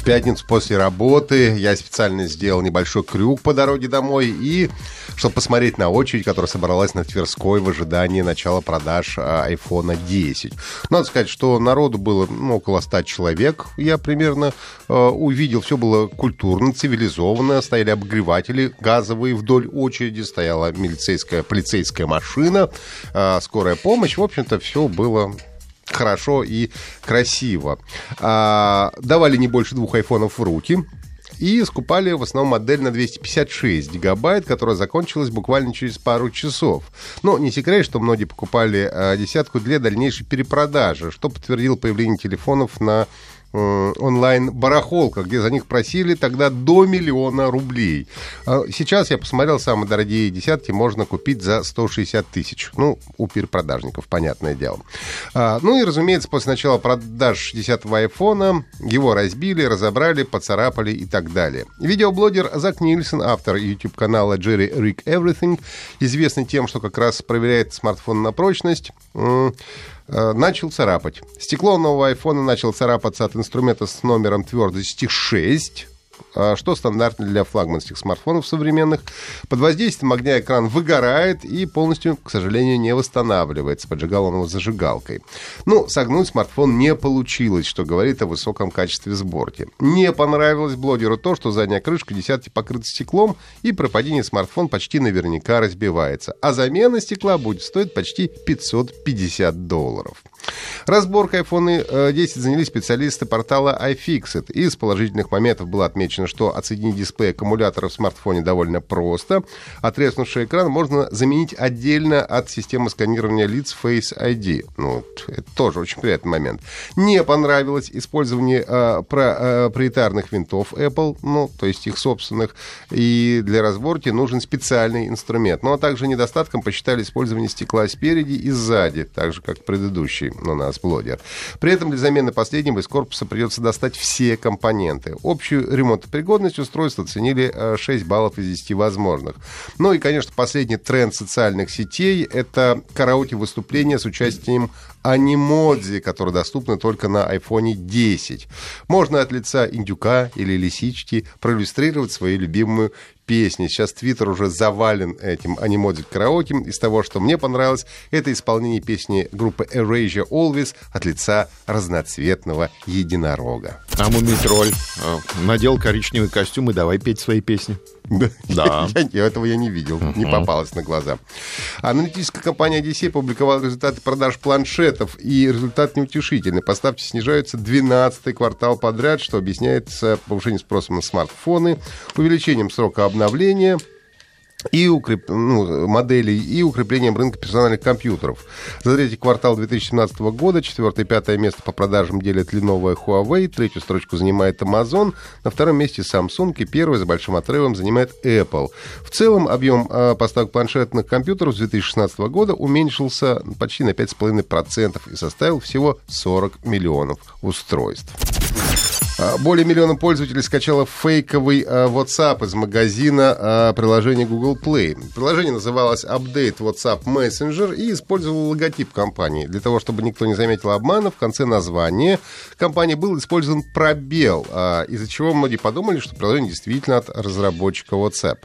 В пятницу после работы я специально сделал небольшой крюк по дороге домой и чтобы посмотреть на очередь, которая собралась на Тверской в ожидании начала продаж iPhone 10. Надо сказать, что народу было ну, около 100 человек. Я примерно э, увидел, все было культурно, цивилизованно. Стояли обогреватели газовые вдоль очереди, стояла милицейская, полицейская машина, э, скорая помощь. В общем-то, все было хорошо и красиво. А, давали не больше двух айфонов в руки. И скупали в основном модель на 256 гигабайт, которая закончилась буквально через пару часов. Но не секрет, что многие покупали а, десятку для дальнейшей перепродажи, что подтвердил появление телефонов на Э, онлайн-барахолка, где за них просили тогда до миллиона рублей. А сейчас я посмотрел, самые дорогие десятки можно купить за 160 тысяч. Ну, у перепродажников, понятное дело. А, ну и, разумеется, после начала продаж 10-го айфона его разбили, разобрали, поцарапали и так далее. Видеоблогер Зак Нильсон, автор YouTube-канала Jerry Rick Everything, известный тем, что как раз проверяет смартфон на прочность, начал царапать. Стекло нового айфона начало царапаться от инструмента с номером твердости 6. А что стандартно для флагманских смартфонов современных. Под воздействием огня экран выгорает и полностью, к сожалению, не восстанавливается. Поджигал он его зажигалкой. Ну, согнуть смартфон не получилось, что говорит о высоком качестве сборки. Не понравилось блогеру то, что задняя крышка десятки покрыта стеклом, и при падении смартфон почти наверняка разбивается. А замена стекла будет стоить почти 550 долларов. Разборкой iPhone 10 э, занялись специалисты портала iFixit. Из положительных моментов было отмечено, что отсоединить дисплей аккумулятора в смартфоне довольно просто. Отрезнувший экран можно заменить отдельно от системы сканирования лиц Face ID. Ну, это тоже очень приятный момент. Не понравилось использование э, про, э, проприетарных винтов Apple, ну, то есть их собственных, и для разборки нужен специальный инструмент. Ну, а также недостатком посчитали использование стекла спереди и сзади, так же, как предыдущий на нас блогер. При этом для замены последнего из корпуса придется достать все компоненты. Общую ремонтопригодность устройства оценили 6 э, баллов из 10 возможных. Ну и, конечно, последний тренд социальных сетей — это караоке-выступления с участием анимодзи, которые доступны только на iPhone 10. Можно от лица индюка или лисички проиллюстрировать свою любимую песни. Сейчас Твиттер уже завален этим анимодик караоке. Из того, что мне понравилось, это исполнение песни группы Erasure Always от лица разноцветного единорога. А Мумитроль э, надел коричневый костюм и давай петь свои песни. Да. Я, этого я не видел, не попалось на глаза. Аналитическая компания DC опубликовала результаты продаж планшетов, и результат неутешительный. Поставки снижаются 12 квартал подряд, что объясняется повышением спроса на смартфоны, увеличением срока обновления – и укреп... ну, моделей и укреплением рынка персональных компьютеров. За третий квартал 2017 года четвертое и пятое место по продажам делят Lenovo и Huawei, третью строчку занимает Amazon, на втором месте Samsung и первый за большим отрывом занимает Apple. В целом объем э, поставок планшетных компьютеров с 2016 года уменьшился почти на 5,5% и составил всего 40 миллионов устройств. А, более миллиона пользователей скачало фейковый а, WhatsApp из магазина а, приложения Google Play. Приложение называлось Update WhatsApp Messenger и использовало логотип компании. Для того, чтобы никто не заметил обмана, в конце названия компании был использован пробел, из-за чего многие подумали, что приложение действительно от разработчика WhatsApp.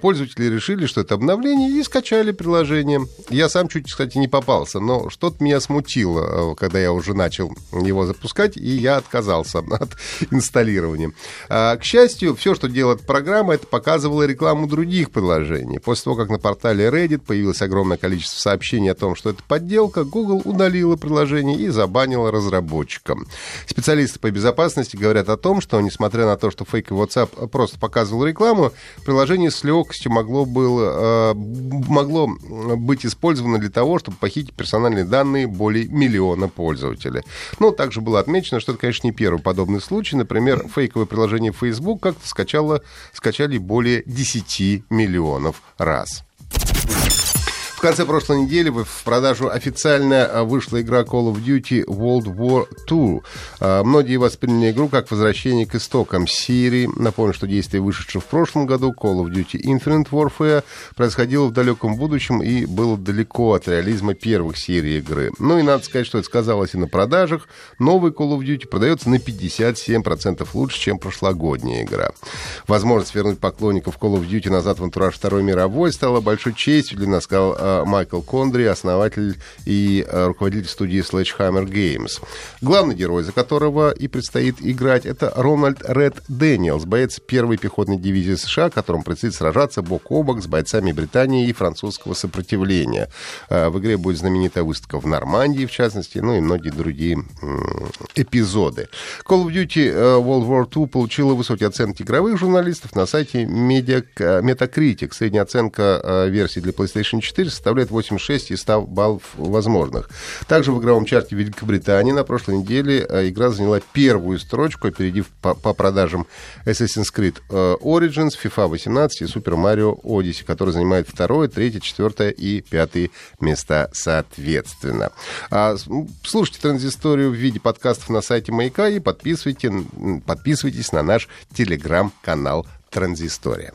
Пользователи решили, что это обновление, и скачали приложение. Я сам чуть, кстати, не попался, но что-то меня смутило, когда я уже начал его запускать, и я отказался от инсталлированием. А, к счастью, все, что делает программа, это показывало рекламу других приложений. После того, как на портале Reddit появилось огромное количество сообщений о том, что это подделка, Google удалила приложение и забанила разработчикам. Специалисты по безопасности говорят о том, что, несмотря на то, что фейковый WhatsApp просто показывал рекламу, приложение с легкостью могло, было, э, могло быть использовано для того, чтобы похитить персональные данные более миллиона пользователей. Но также было отмечено, что это, конечно, не первый подобный случай. Например, фейковое приложение Facebook как-то скачало, скачали более 10 миллионов раз. В конце прошлой недели в продажу официально а, вышла игра Call of Duty World War II. А, многие восприняли игру как возвращение к истокам серии. Напомню, что действие, вышедшее в прошлом году, Call of Duty Infinite Warfare, происходило в далеком будущем и было далеко от реализма первых серий игры. Ну и надо сказать, что это сказалось и на продажах. Новый Call of Duty продается на 57% лучше, чем прошлогодняя игра. Возможность вернуть поклонников Call of Duty назад в антураж Второй мировой стала большой честью для нас, сказал э, Майкл Кондри, основатель и э, руководитель студии Sledgehammer Games. Главный герой, за которого и предстоит играть, это Рональд Ред Дэниелс, боец первой пехотной дивизии США, которому предстоит сражаться бок о бок с бойцами Британии и французского сопротивления. Э, в игре будет знаменитая выставка в Нормандии, в частности, ну и многие другие эпизоды. Call of Duty World War II получила высокие оценки игровых журналистов на сайте Metacritic. Средняя оценка версии для PlayStation 4 составляет 86 из 100 баллов возможных. Также в игровом чарте Великобритании на прошлой неделе э, игра заняла первую строчку, опередив по, по продажам Assassin's Creed э, Origins, FIFA 18 и Super Mario Odyssey, который занимает второе, третье, четвертое и пятое места соответственно. А, слушайте транзисторию в виде подкастов на сайте Маяка и подписывайте, подписывайтесь на наш телеграм-канал Транзистория.